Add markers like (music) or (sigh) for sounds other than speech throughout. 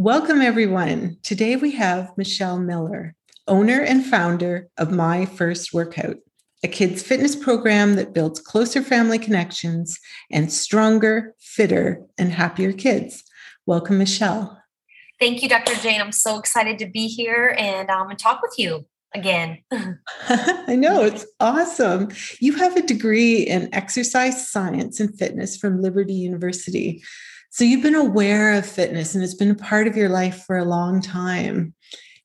Welcome, everyone. Today we have Michelle Miller, owner and founder of My First Workout, a kids' fitness program that builds closer family connections and stronger, fitter, and happier kids. Welcome, Michelle. Thank you, Dr. Jane. I'm so excited to be here and um, and talk with you again. (laughs) (laughs) I know it's awesome. You have a degree in exercise science and fitness from Liberty University. So you've been aware of fitness and it's been a part of your life for a long time.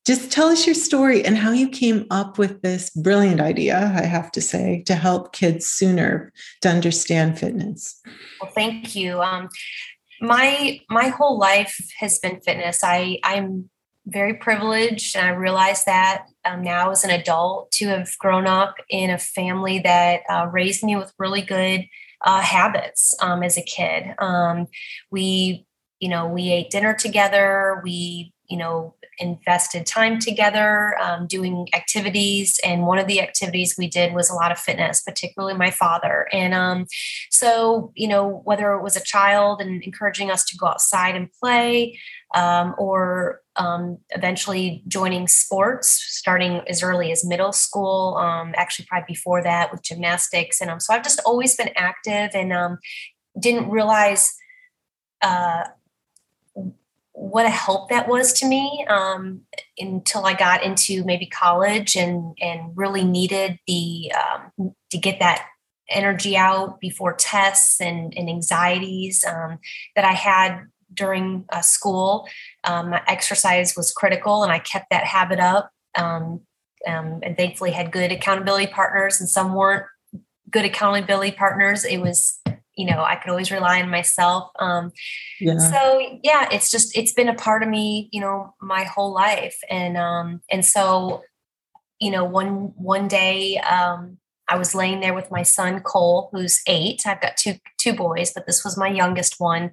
Just tell us your story and how you came up with this brilliant idea, I have to say, to help kids sooner to understand fitness. Well, thank you. Um, my my whole life has been fitness. I I'm very privileged, and I realize that um, now as an adult to have grown up in a family that uh, raised me with really good uh, habits um, as a kid. Um, we, you know, we ate dinner together. We, you know, invested time together um, doing activities. And one of the activities we did was a lot of fitness particularly my father. And um, so you know whether it was a child and encouraging us to go outside and play um, or um, eventually joining sports starting as early as middle school um, actually probably before that with gymnastics. And um, so i've just always been active and didn't realize uh, what a help that was to me um, until I got into maybe college and and really needed the um, to get that energy out before tests and, and anxieties um, that I had during uh, school. Um, exercise was critical, and I kept that habit up. Um, um, and thankfully, had good accountability partners, and some weren't good accountability partners. It was you know i could always rely on myself um yeah. so yeah it's just it's been a part of me you know my whole life and um and so you know one one day um i was laying there with my son cole who's eight i've got two two boys but this was my youngest one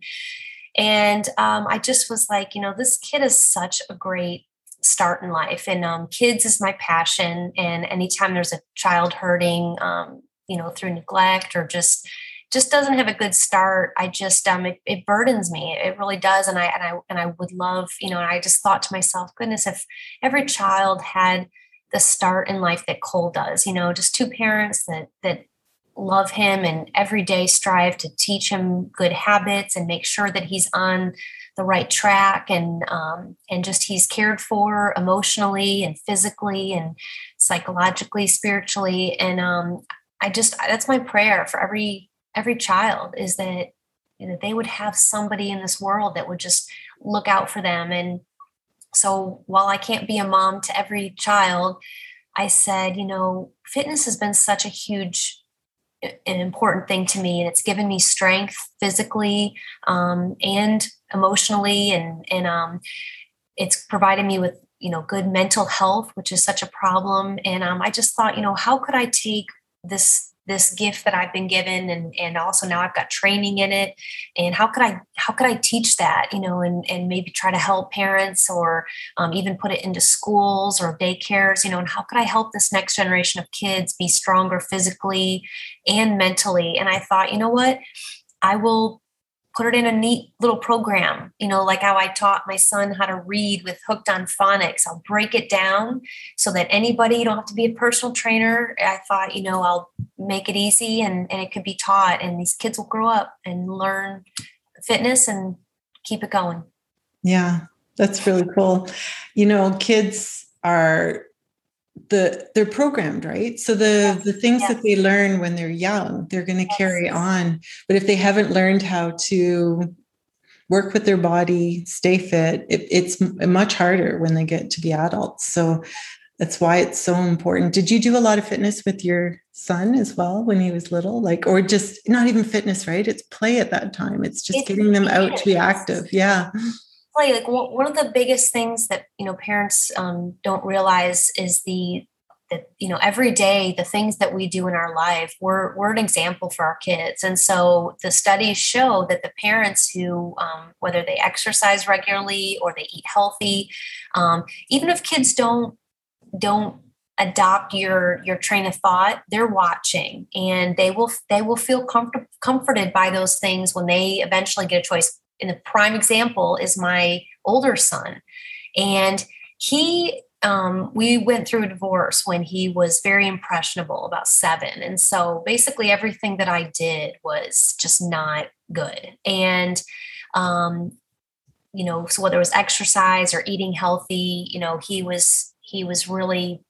and um i just was like you know this kid is such a great start in life and um kids is my passion and anytime there's a child hurting um you know through neglect or just just doesn't have a good start. I just um it, it, burdens me. It really does. And i and i and i would love you know and i just thought to myself goodness if every child had the start in life that cole does you know just two parents that that love him and every day strive to teach him good habits and make sure that he's on the right track and um, and just he's cared for emotionally and physically and psychologically spiritually. And um, i just that's my prayer for every every child is that you know, they would have somebody in this world that would just look out for them. And so while I can't be a mom to every child, I said, you know, fitness has been such a huge an important thing to me and it's given me strength physically um, and emotionally and and um, it's provided me with you know good mental health which is such a problem and um, i just thought you know how could i take this this gift that I've been given and and also now I've got training in it. And how could I how could I teach that you know and and maybe try to help parents or um, even put it into schools or daycares you know and how could I help this next generation of kids be stronger physically and mentally? And I thought you know what? I will put it in a neat little program, you know, like how I taught my son how to read with Hooked on Phonics. I'll break it down so that anybody, you don't have to be a personal trainer. I thought, you know, I'll make it easy and, and it could be taught, and these kids will grow up and learn fitness and keep it going. Yeah, that's really cool. You know, kids are the they're programmed right so the the things that they learn when they're young they're going to yes. carry on but if they haven't learned how to work with their body stay fit it, it's much harder when they get to be adults so that's why it's so important. Did you do a lot of fitness with your son as well when he was little? Like, or just not even fitness, right? It's play at that time. It's just it's getting them out to be active. Yeah. Play. Like one of the biggest things that, you know, parents um, don't realize is the, that you know every day the things that we do in our life we're we're an example for our kids and so the studies show that the parents who um, whether they exercise regularly or they eat healthy um, even if kids don't don't adopt your your train of thought they're watching and they will they will feel comfort, comforted by those things when they eventually get a choice and the prime example is my older son. And he um, we went through a divorce when he was very impressionable about seven. And so basically everything that i did was just not good. And um, you know so whether it was exercise or eating healthy you know he was he was really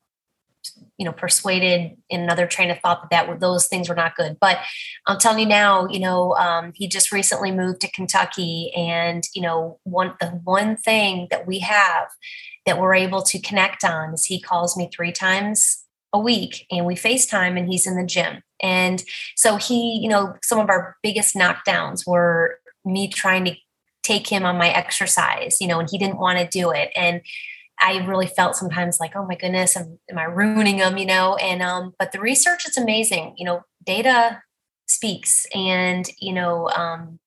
you know persuaded in another train of thought that, that those things were not good. But i'm telling you now you know um, he just recently moved to kentucky and you know one the one thing that we have that we're able to connect on is he calls me three times a week and we facetime and he's in the gym. And so he you know some of our biggest knockdowns were me trying to take him on my exercise you know and he didn't want to do it. And I really felt sometimes like, oh my goodness, am, am I ruining them? You know, and um, but the research is amazing. You know, data speaks, and you know, um,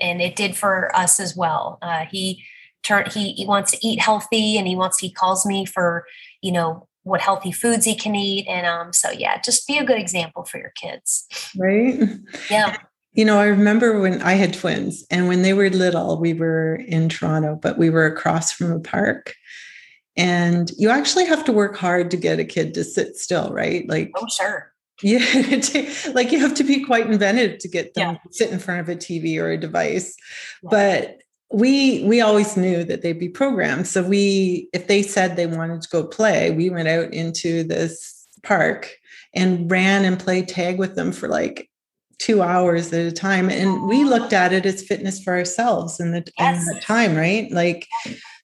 and it did for us as well. Uh, he turned he he wants to eat healthy, and he wants he calls me for you know what healthy foods he can eat, and um, so yeah, just be a good example for your kids. Right. Yeah. You know, I remember when I had twins and when they were little, we were in Toronto, but we were across from a park. And you actually have to work hard to get a kid to sit still, right? Like, oh, sure. (laughs) Yeah, like you have to be quite inventive to get them yeah. to sit in front of a TV or a device. Yeah. But we we always knew that they'd be programmed. So we, if they said they wanted to go play, we went out into this park and ran and played tag with them for like two hours at a time. And we looked at it as fitness for ourselves in the, yes. in the time, right? Like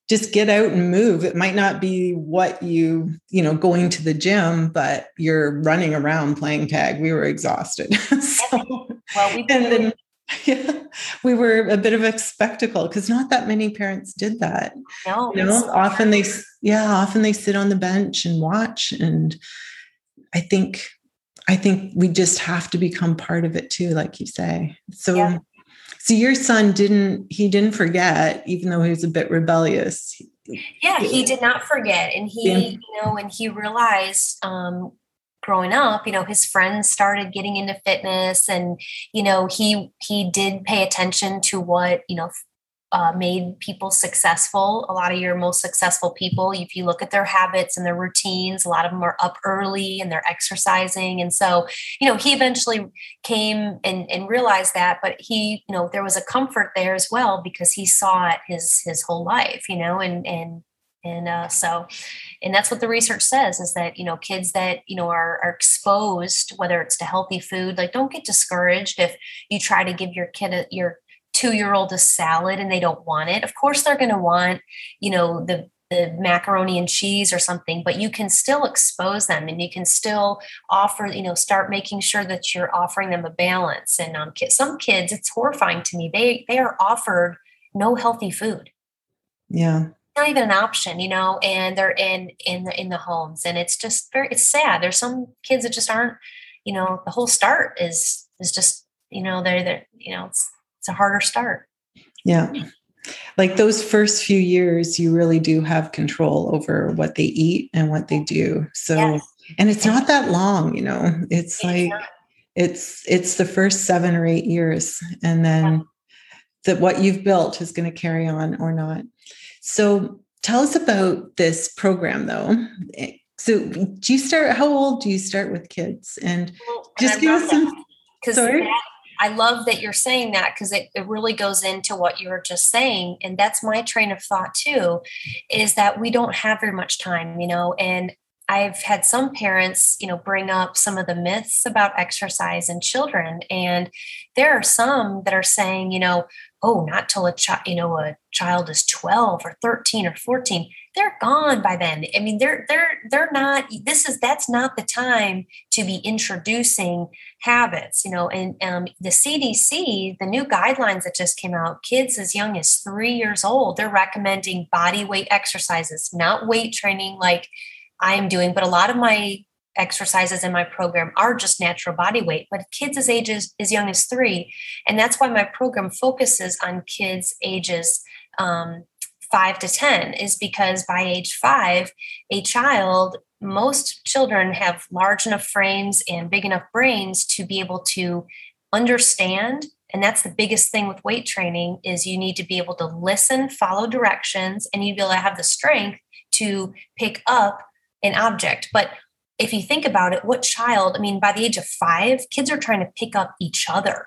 just get out and move it might not be what you you know going to the gym but you're running around playing tag we were exhausted (laughs) so, well we and then (laughs) yeah, we were a bit of a spectacle because not that many parents did that. No, you know, often they, yeah, often they sit on the bench and watch. And I think, I think we just have to become part of it too, like you say. So, yeah. So your son didn't he didn't forget, even though he was a bit rebellious. Yeah, he did not forget. And he, yeah. you know, when he realized um growing up you know his friends started getting into fitness and you know he he did pay attention to what you know uh, made people successful. A lot of your most successful people, if you look at their habits and their routines, a lot of them are up early and they're exercising. And so, you know, he eventually came and, and realized that, but he, you know, there was a comfort there as well because he saw it his his whole life, you know, and and and uh, so and that's what the research says is that you know kids that you know are, are exposed whether it's to healthy food like don't get discouraged if you try to give your kid a, your two year old a salad and they don't want it. Of course they're going to want you know the the macaroni and cheese or something but you can still expose them and you can still offer you know start making sure that you're offering them a balance. And um, some kids it's horrifying to me they they are offered no healthy food. Yeah. Not even an option you know and they're in in the in the homes and it's just very it's sad. There's some kids that just aren't you know the whole start is is just you know they're they're you know it's it's a harder start. Yeah. Like those first few years, you really do have control over what they eat and what they do. So, yes. and it's not that long, you know, it's, it's like, not. it's, it's the first seven or eight years. And then yeah. that what you've built is going to carry on or not. So tell us about this program though. Eh, so do you start, how old do you start with kids? And well, just give us some, sorry. I love that you're saying that because it, it really goes into what you were just saying. And that's my train of thought too, is that we don't have very much time, you know, and I've had some parents, you know, bring up some of the myths about exercise in children. And there are some that are saying, you know, oh, not till a child, you know, a child is 12 or 13 or 14 they're gone by then. I mean, they're they're they're not. This is that's not the time to be introducing habits. You know, and um, the CDC, the new guidelines that just came out, kids as young as three years old, they're recommending body weight exercises, not weight training like I am doing, but a lot of my exercises in my program are just natural body weight but kids as ages as young as three and that's why my program focuses on kids ages um, five to 10 is because by age five, a child, most children have large enough frames and big enough brains to be able to understand and that's the biggest thing with weight training is you need to be able to listen follow directions and you be able to have the strength to pick up an object. But if you think about it what child i mean by the age of five kids are trying to pick up each other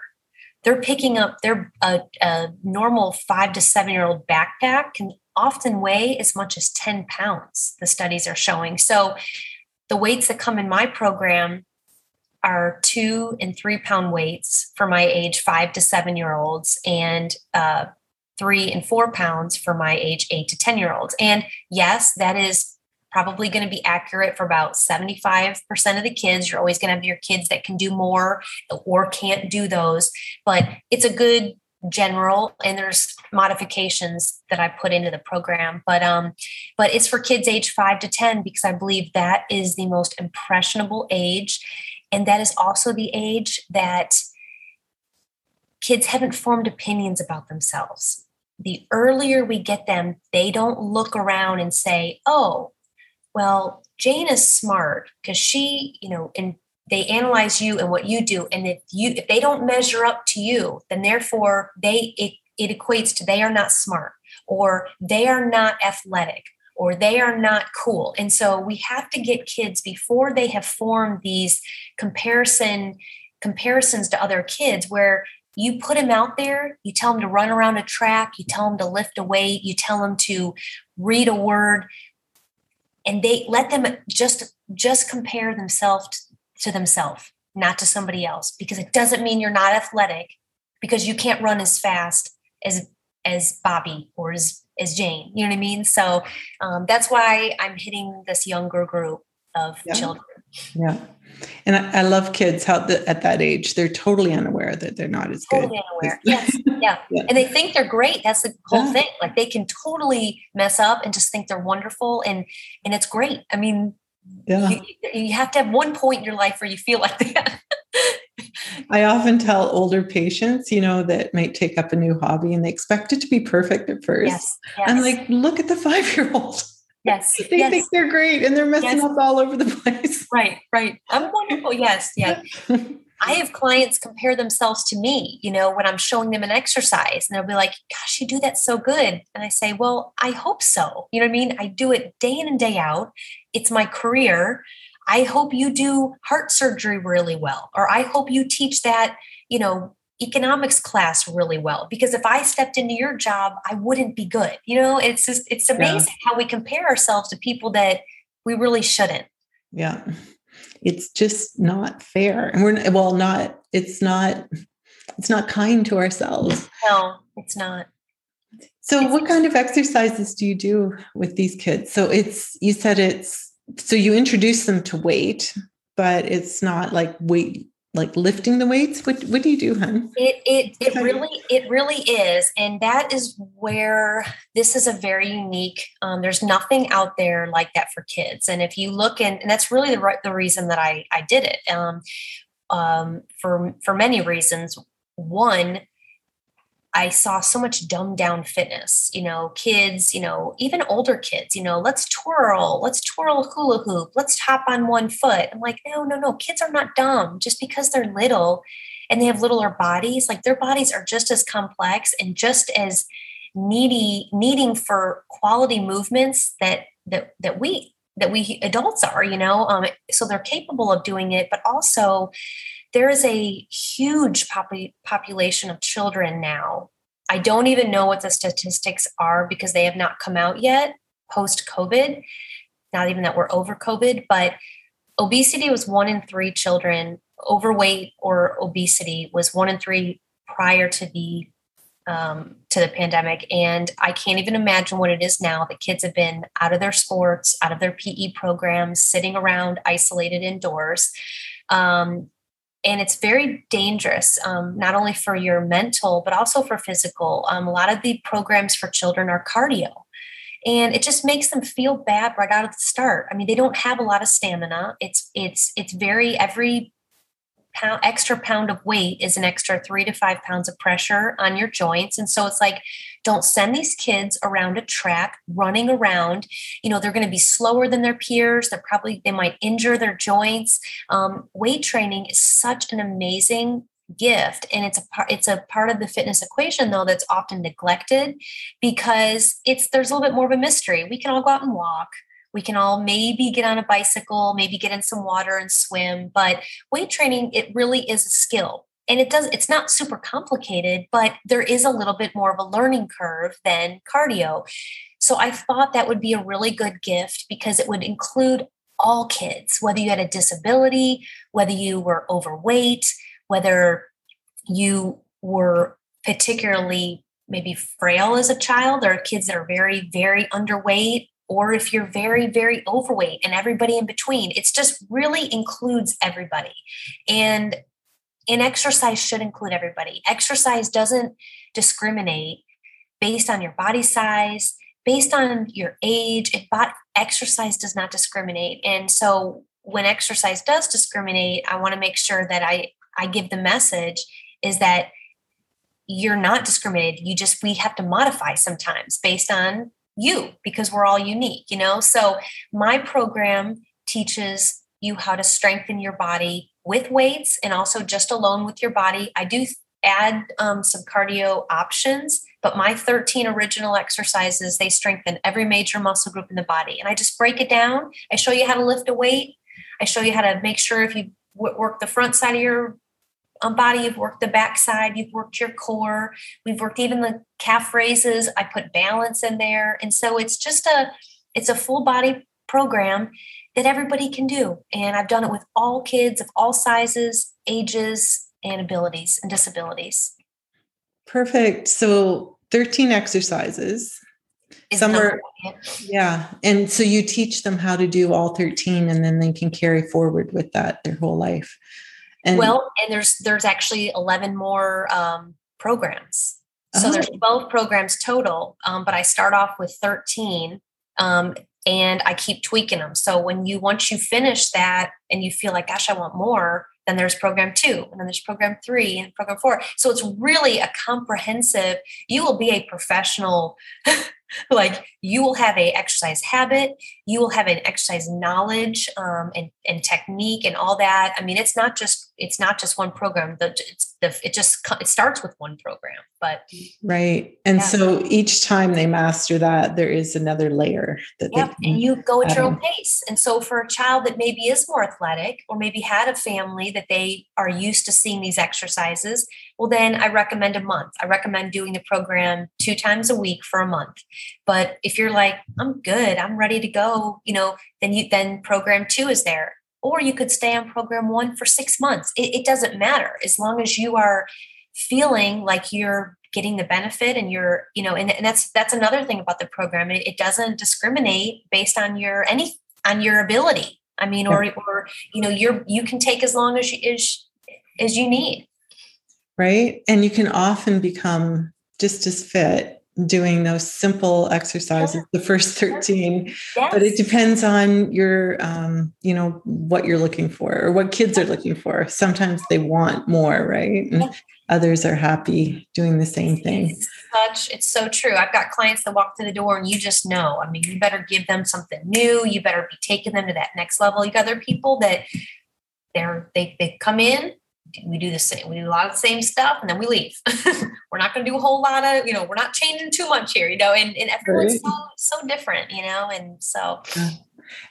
they're picking up their a, a normal five to seven year old backpack can often weigh as much as 10 pounds the studies are showing so the weights that come in my program are two and three pound weights for my age five to seven year olds and uh, three and four pounds for my age eight to 10 year olds. And yes, that is probably going to be accurate for about 75% of the kids. You're always going to have your kids that can do more or can't do those, but it's a good general and there's modifications that I put into the program but um but it's for kids age 5 to 10 because I believe that is the most impressionable age and that is also the age that kids haven't formed opinions about themselves the earlier we get them they don't look around and say oh well, Jane is smart because she, you know, and they analyze you and what you do. And if you if they don't measure up to you, then therefore they it, it equates to they are not smart or they are not athletic or they are not cool. And so we have to get kids before they have formed these comparison comparisons to other kids where you put them out there, you tell them to run around a track, you tell them to lift a weight, you tell them to read a word, and they let them just just compare themselves to themselves not to somebody else because it doesn't mean you're not athletic because you can't run as fast as as bobby or as as jane you know what i mean so um, that's why i'm hitting this younger group of yeah. children yeah and I, I, love kids how the, at that age they're totally unaware that they're not as totally good. unaware. (laughs) Yes, yeah. (laughs) yeah. and they think they're great. That's the whole yeah. thing. Like they can totally mess up and just think they're wonderful, and and it's great. I mean, yeah. you, you have to have one point in your life where you feel like that. (laughs) I often tell older patients, you know, that might take up a new hobby and they expect it to be perfect at first. Yes, yes. I'm like, look at the five year old. Yes. (laughs) they yes. think they're great and they're messing yes. up all over the place. Right, right. I'm wonderful. Yes, yes. (laughs) I have clients compare themselves to me, you know, when I'm showing them an exercise and they'll be like, gosh, you do that so good. And I say, well, I hope so. You know what I mean? I do it day in and day out. It's my career. I hope you do heart surgery really well, or I hope you teach that, you know, economics class really well because if i stepped into your job i wouldn't be good you know? It's just it's amazing yeah. how we compare ourselves to people that we really shouldn't. Yeah. It's just not fair and we're well not it's not it's not kind to ourselves. No it's not. So it's, what kind of exercises do you do with these kids? So it's you said it's so you introduce them to weight but it's not like weight like lifting the weights? What what do you do hun? It it, it really it really is and that is where this is a very unique um, there's nothing out there like that for kids and if you look in and that's really the the reason that i i did it um, um, for for many reasons. One I saw so much dumbed down fitness, you know, kids, you know, even older kids, you know, let's twirl, let's twirl hula hoop, let's hop on one foot. I'm like, no, no, no, kids are not dumb just because they're little and they have littler bodies. Like their bodies are just as complex and just as needy, needing for quality movements that that that we that we adults are, you know. Um, so they're capable of doing it, but also there is a huge pop- population of children now. I don't even know what the statistics are because they have not come out yet post COVID. Not even that we're over COVID, but obesity was one in three children. Overweight or obesity was one in three prior to the um, to the pandemic. And I can't even imagine what it is now. The kids have been out of their sports, out of their PE programs, sitting around isolated indoors. Um, and it's very dangerous, um, not only for your mental, but also for physical. Um, a lot of the programs for children are cardio. And it just makes them feel bad right out of the start. I mean, they don't have a lot of stamina. It's it's it's very every pound, extra pound of weight is an extra three to five pounds of pressure on your joints. And so it's like, don't send these kids around a track running around. You know, they're going to be slower than their peers. They're probably, they might injure their joints. Um, weight training is such an amazing gift and it's a part it's a part of the fitness equation though that's often neglected because it's there's a little bit more of a mystery we can all go out and walk we can all maybe get on a bicycle, maybe get in some water and swim. But weight training, it really is a skill. And it does, it's not super complicated, but there is a little bit more of a learning curve than cardio. So I thought that would be a really good gift because it would include all kids, whether you had a disability, whether you were overweight, whether you were particularly maybe frail as a child or kids that are very, very underweight or if you're very, very overweight and everybody in between. It's just really includes everybody. And and exercise should include everybody. Exercise doesn't discriminate based on your body size, based on your age. But exercise does not discriminate. And so when exercise does discriminate, I want to make sure that I I give the message is that you're not discriminated. You just we have to modify sometimes based on you because we're all unique, you know? So my program teaches you how to strengthen your body with weights and also just alone with your body. I do add um, some cardio options, but my 13 original exercises, they strengthen every major muscle group in the body. And I just break it down. I show you how to lift a weight. I show you how to make sure if you work the front side of your um, body, you've worked the back side, you've worked your core, we've worked even the calf raises. I put balance in there. And so it's just a it's a full body program that everybody can do. And I've done it with all kids of all sizes, ages, and abilities and disabilities. Perfect. So 13 exercises. Is Some are, yeah. And so you teach them how to do all 13 and then they can carry forward with that their whole life. And well, and there's there's actually 11 more um, programs. So oh. there's 12 programs total, um, but I start off with 13 um, and I keep tweaking them. So when you once you finish that and you feel like, gosh, I want more, then there's program two, and then there's program three and program four. So it's really a comprehensive. You will be a professional (laughs) like you will have a exercise habit you will have an exercise knowledge um, and, and technique and all that i mean it's not just it's not just one program the, the it just it starts with one program but right and yeah. so each time they master that there is another layer that yep. and you go at your own pace and so for a child that maybe is more athletic or maybe had a family that they are used to seeing these exercises well then i recommend a month i recommend doing the program two times a week for a month but if you're like, I'm good, I'm ready to go, you know, then you then program two is there. Or you could stay on program one for six months. It, it doesn't matter as long as you are feeling like you're getting the benefit and you're, you know, and, and that's that's another thing about the program. It, it doesn't discriminate based on your any on your ability. I mean, or or you know, you're you can take as long as you as, as you need. Right. And you can often become just as fit doing those simple exercises the first 13 yes. but it depends on your um, you know what you're looking for or what kids are looking for. Sometimes they want more right? And others are happy doing the same thing. it's such it's so true. I've got clients that walk through the door and you just know. I mean you better give them something new. You better be taking them to that next level. You got other people that they're they, they come in we do the same we do a lot of the same stuff and then we leave. (laughs) We're not going to do a whole lot of you know we're not changing too much here you know and, and everyone's right. so so different you know and so.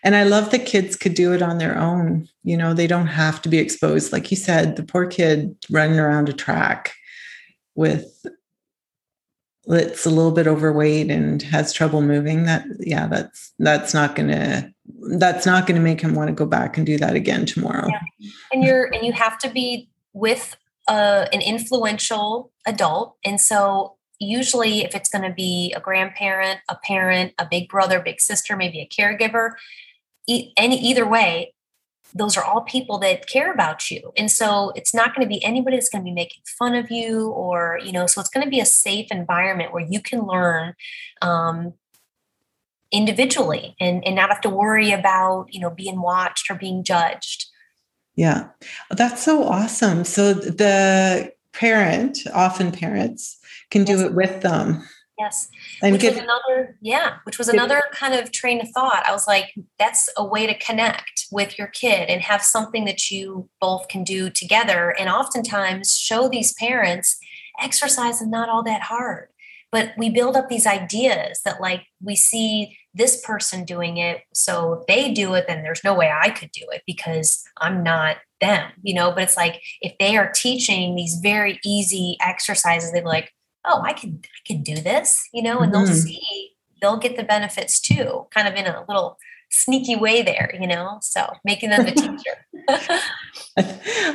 And i love that kids could do it on their own you know they don't have to be exposed. Like you said the poor kid running around a track with that's a little bit overweight and has trouble moving that yeah that's that's not going to that's not going to make him want to go back and do that again tomorrow. Yeah. And you're and you have to be with uh, an influential adult, and so usually if it's going to be a grandparent, a parent, a big brother, big sister, maybe a caregiver, e- any either way, those are all people that care about you. And so it's not going to be anybody that's going to be making fun of you or, you know, so it's going to be a safe environment where you can learn um, individually and, and not have to worry about, you know, being watched or being judged. Yeah, that's so awesome. So the parent, often parents, can do it with them. Yes. And which get, was another, yeah, which was another kind of train of thought. I was like, that's a way to connect with your kid and have something that you both can do together. And oftentimes show these parents exercise is not all that hard. But we build up these ideas that, like, we see this person doing it. So if they do it, then there's no way I could do it because I'm not them, you know. But it's like if they are teaching these very easy exercises, they're like, oh, I can I can do this, you know, and mm-hmm. they'll see they'll get the benefits too, kind of in a little sneaky way there, you know. So making them a (laughs) teacher.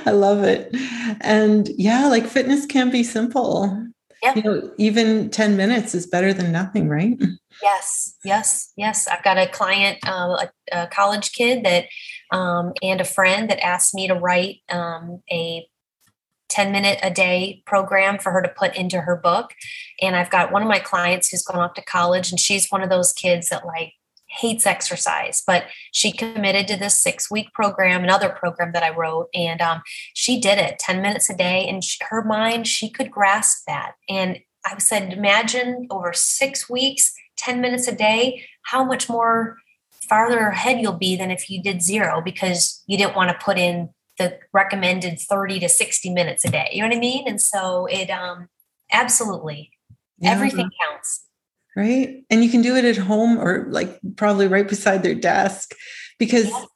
I love it. And yeah, like fitness can be simple. Yeah. You know, even 10 minutes is better than nothing, right? Yes, yes, yes. I've got a client, uh, a, a, college kid that, um, and a friend that asked me to write um, a 10 minute a day program for her to put into her book. And I've got one of my clients who's gone off to college and she's one of those kids that like hates exercise, but she committed to this six week program, another program that I wrote, and um, she did it 10 minutes a day. And she, her mind, she could grasp that. And I said, imagine over six weeks, 10 minutes a day, how much more farther ahead you'll be than if you did zero because you didn't want to put in the recommended 30 to 60 minutes a day. You know what I mean? And so it um absolutely yeah. everything counts. Right. And you can do it at home or like probably right beside their desk because yes.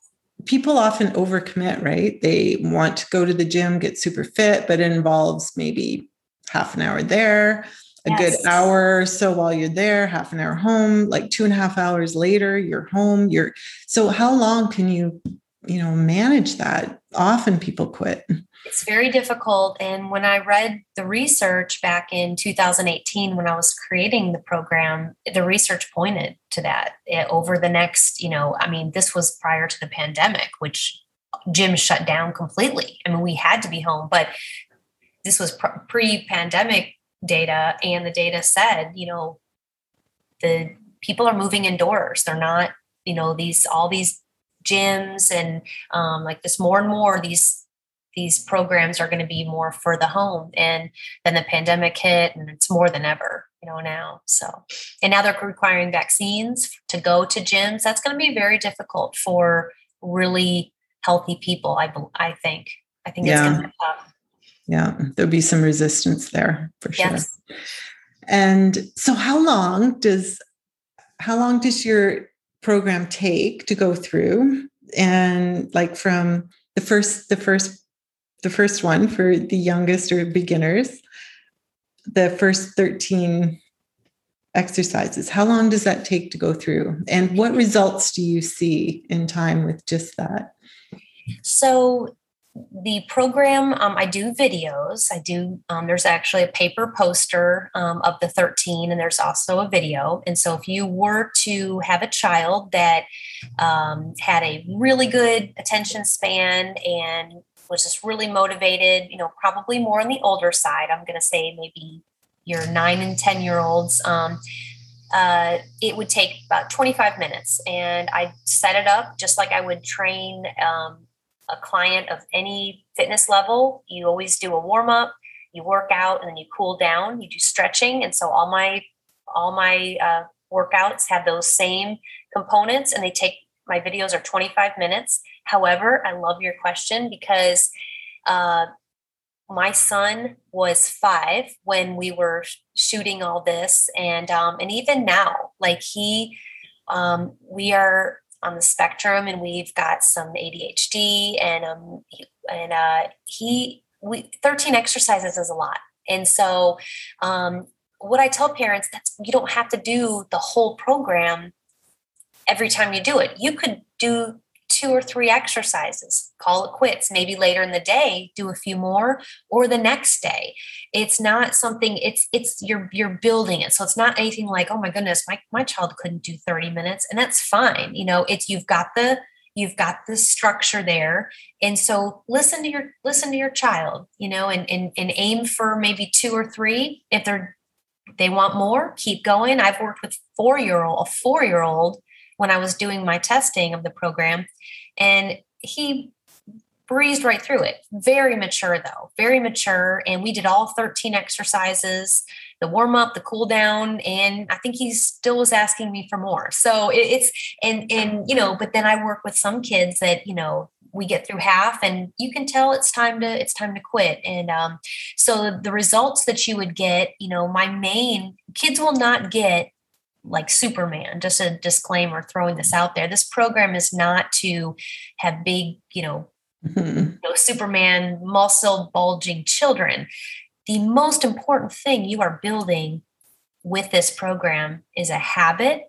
people often overcommit, right? They want to go to the gym, get super fit, but it involves maybe half an hour there, a yes. good hour or so while you're there, half an hour home, like two and a half hours later, you're home. You're so how long can you you know manage that often people quit. It's very difficult and when i read the research back in 2018 when i was creating the program the research pointed to that it, over the next you know i mean this was prior to the pandemic which gyms shut down completely. I mean we had to be home but this was pre-pandemic data and the data said you know the people are moving indoors. They're not you know these all these gyms and um, like this more and more these these programs are going to be more for the home and then the pandemic hit and it's more than ever you know now so. And now they're requiring vaccines to go to gyms. That's going to be very difficult for really healthy people i i think. I think yeah. it's going to be tough. Yeah there'll be some resistance there for sure. Yes. and so how long does how long does your program take to go through. And like from the first the first the first one for the youngest or beginners the first 13 exercises how long does that take to go through? And what results do you see in time with just that? So the program um, i do videos. I do um, there's actually a paper poster um, of the 13 and there's also a video. And so if you were to have a child that um, had a really good attention span and was just really motivated you know probably more on the older side i'm going to say maybe your nine and ten year olds um, uh, it would take about 25 minutes. And i set it up just like i would train um, a client of any fitness level, you always do a warm up, you work out, and then you cool down. You do stretching, and so all my all my uh, workouts have those same components, and they take my videos are 25 minutes. However, I love your question because uh, my son was five when we were shooting all this, and um, and even now, like he, um, we are on the spectrum and we've got some ADHD and um and uh he we 13 exercises is a lot. And so um what I tell parents that's you don't have to do the whole program every time you do it. You could do two or three exercises, call it quits. Maybe later in the day, do a few more, or the next day. It's not something, it's it's you're you're building it. So it's not anything like, oh my goodness, my, my child couldn't do 30 minutes. And that's fine. You know, it's you've got the you've got the structure there and so listen to your listen to your child you know and, and and aim for maybe two or three if they're they want more keep going i've worked with four year old a four year old when i was doing my testing of the program and he breezed right through it very mature though very mature and we did all 13 exercises the warm up, the cool down, and I think he still was asking me for more. So it, it's and and you know, but then I work with some kids that you know we get through half and you can tell it's time to it's time to quit and um, so the results that you would get you know my main kids will not get like superman just a disclaimer throwing this out there this program is not to have big you know, mm-hmm. you know superman muscle bulging children the most important thing you are building with this program is a habit.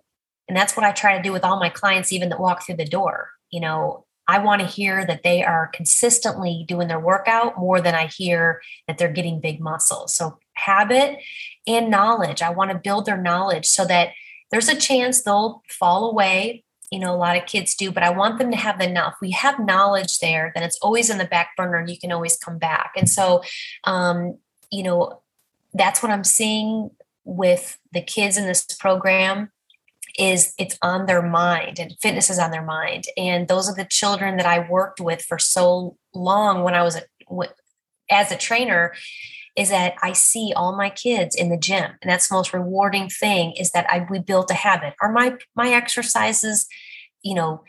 And that's what I try to do with all my clients, even that walk through the door. You know, I want to hear that they are consistently doing their workout more than I hear that they're getting big muscles. So, habit and knowledge. I want to build their knowledge so that there's a chance they'll fall away. You know, a lot of kids do, but I want them to have enough. We have knowledge there, then it's always in the back burner and you can always come back. And so, um, you know, that's what I'm seeing with the kids in this program is it's on their mind and fitness is on their mind and those are the children that i worked with for so long when i was a, as a trainer is that i see all my kids in the gym and that's the most rewarding thing is that i we built a habit. Are my my exercises you know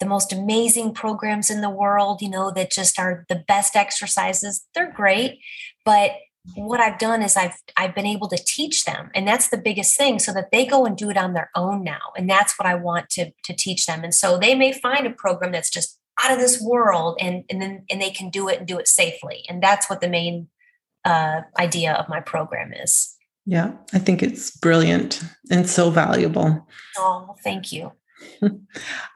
the most amazing programs in the world you know that just are the best exercises? They're great but what I've done is I've I've been able to teach them and that's the biggest thing so that they go and do it on their own now and that's what I want to to teach them. And so they may find a program that's just out of this world and and then and they can do it and do it safely and that's what the main uh, idea of my program is yeah I think it's brilliant and so valuable oh thank you (laughs)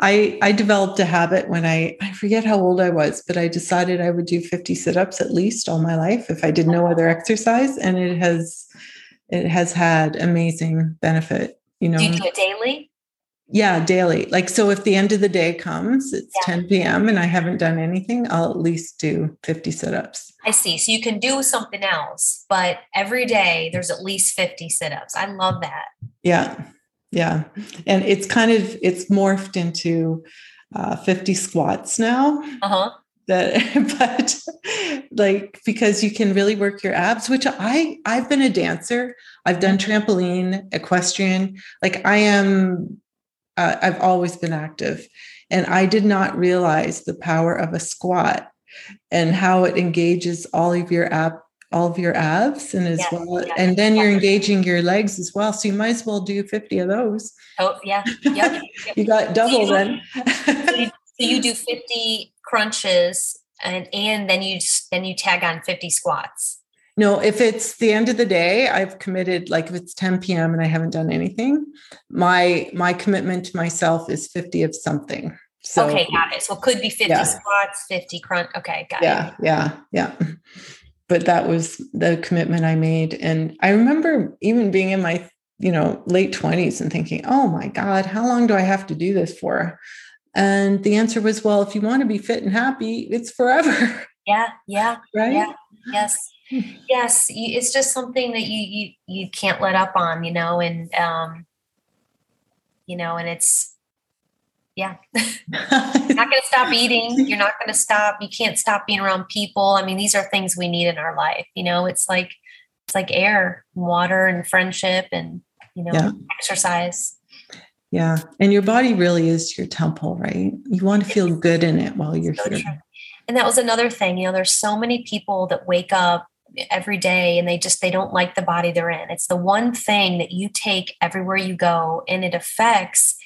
I I developed a habit when I I forget how old I was, but I decided I would do 50 sit-ups at least all my life if I did no other (laughs) exercise and it has it has had amazing benefit, you know. Do you do it daily? Yeah, daily. Like so if the end of the day comes, it's yeah. 10 p.m. and I haven't done anything, I'll at least do 50 sit-ups. I see. So you can do something else, but every day there's at least 50 sit-ups. I love that. Yeah yeah and it's kind of it's morphed into uh, 50 squats now uh-huh that (laughs) but like because you can really work your abs which i i've been a dancer i've done trampoline equestrian like i am uh, i've always been active. And i did not realize the power of a squat and how it engages all of your ab all of your abs and as yes, well yes, and then yes. you're engaging your legs as well. So you might as well do 50 of those. Oh yeah yep. (laughs) you got double so then. so, you, so you do 50 crunches and and then you then you tag on 50 squats no if it's the end of the day i've committed like if it's 10 p.m and i haven't done anything my my commitment to myself is 50 of something so okay got it so it could be 50 yeah. squats 50 crunch okay got yeah, it yeah yeah yeah but that was the commitment I made. And I remember even being in my, you know, late 20s and thinking, oh my God, how long do I have to do this for? And the answer was, well, if you want to be fit and happy, it's forever. Yeah, yeah, (laughs) right. Yeah, yes, yes. It's just something that you you you can't let up on, you know, and um, you know, and it's yeah. (laughs) You're not going to stop eating. You're not going to stop. You can't stop being around people. I mean, these are things we need in our life. You know, it's like it's like air, and water, and friendship, and you know, yeah. exercise. Yeah, and your body really is your temple, right? You want to feel good in it while you're so here. True. And that was another thing. You know, there's so many people that wake up every day and they just they don't like the body they're in. It's the one thing that you take everywhere you go, and it affects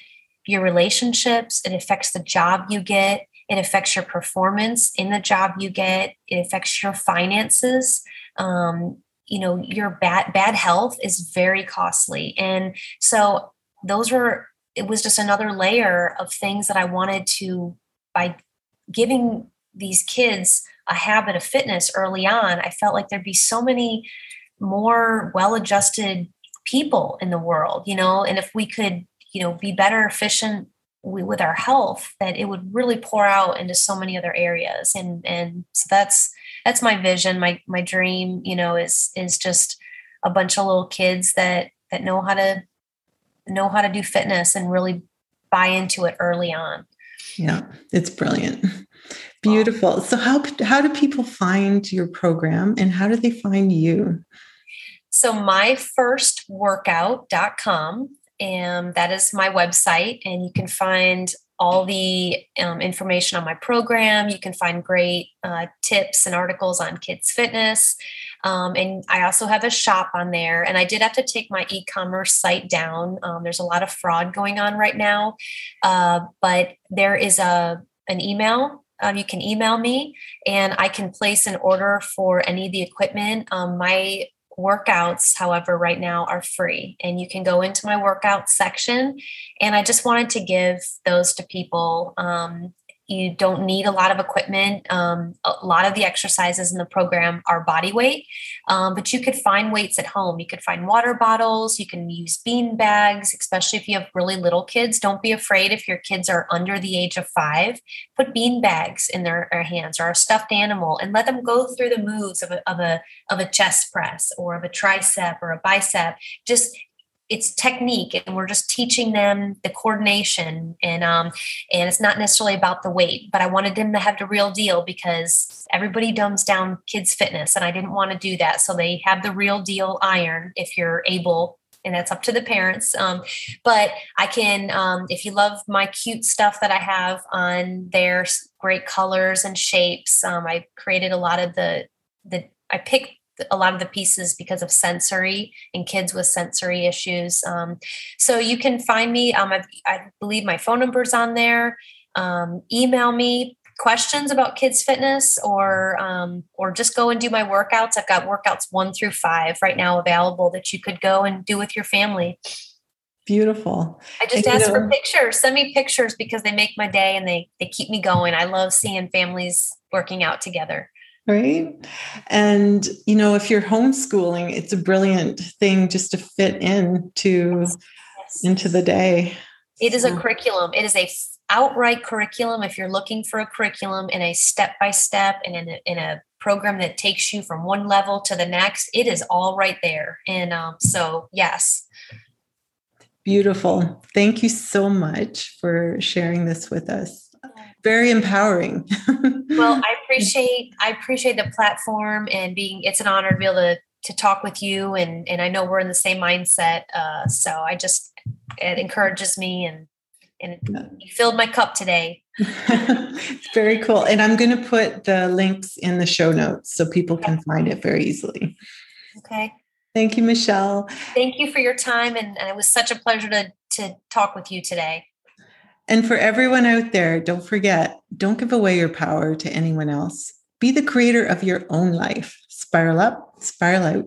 your relationships, it affects the job you get, it affects your performance in the job you get, it affects your finances. Um, you know, your bad bad health is very costly. And so those were it was just another layer of things that I wanted to by giving these kids a habit of fitness early on, I felt like there'd be so many more well-adjusted people in the world, you know, and if we could, you know, be better efficient with our health, that it would really pour out into so many other areas. And and so that's that's my vision. My my dream, you know, is is just a bunch of little kids that that know how to know how to do fitness and really buy into it early on. Yeah, it's brilliant. Beautiful. So how how do people find your program and how do they find you? So myfirstworkout.com and that is my website and you can find all the um, information on my program. You can find great uh, tips and articles on kids' fitness. Um, and I also have a shop on there. And I did have to take my e commerce site down. Um, there's a lot of fraud going on right now. Uh, but there is a an email um, you can email me and I can place an order for any of the equipment. Um, my workouts, however, right now are free and you can go into my workout section. And I just wanted to give those to people. Um, you don't need a lot of equipment. Um, a lot of the exercises in the program are body weight, um, but you could find weights at home. You could find water bottles. You can use bean bags, especially if you have really little kids. Don't be afraid if your kids are under the age of five. Put bean bags in their, their hands or a stuffed animal and let them go through the moves of a, of a of a chest press or of a tricep or a bicep. Just it's technique and we're just teaching them the coordination and um and it's not necessarily about the weight but i wanted them to have the real deal because everybody dumbs down kids fitness and i didn't want to do that so they have the real deal iron if you're able and that's up to the parents um, but i can um, if you love my cute stuff that i have on their great colors and shapes um, i created a lot of the the i picked a lot of the pieces because of sensory and kids with sensory issues. Um, so you can find me. Um, I believe my phone number is on there. Um, email me questions about kids fitness or um, or just go and do my workouts i've got workouts one through five right now available that you could go and do with your family beautiful i just ask for pictures send me pictures because they make my day and they they keep me going i love seeing families working out together right? And you know if you're homeschooling it's a brilliant thing just to fit in to yes. into the day. It is a curriculum. It is a outright curriculum. If you're looking for a curriculum in a step by step and in a, in a program that takes you from one level to the next it is all right there. And um, so yes. Beautiful. Thank you so much for sharing this with us very empowering. (laughs) well, I appreciate I appreciate the platform and being it's an honor to be able to to talk with you and and I know we're in the same mindset. Uh, so I just it encourages me and and you filled my cup today. it's (laughs) very cool. And I'm going to put the links in the show notes so people can find it very easily. Okay. Thank you, Michelle. Thank you for your time. And, and it was such a pleasure to, to talk with you today. And for everyone out there, don't forget don't give away your power to anyone else. Be the creator of your own life. Spiral up, spiral out.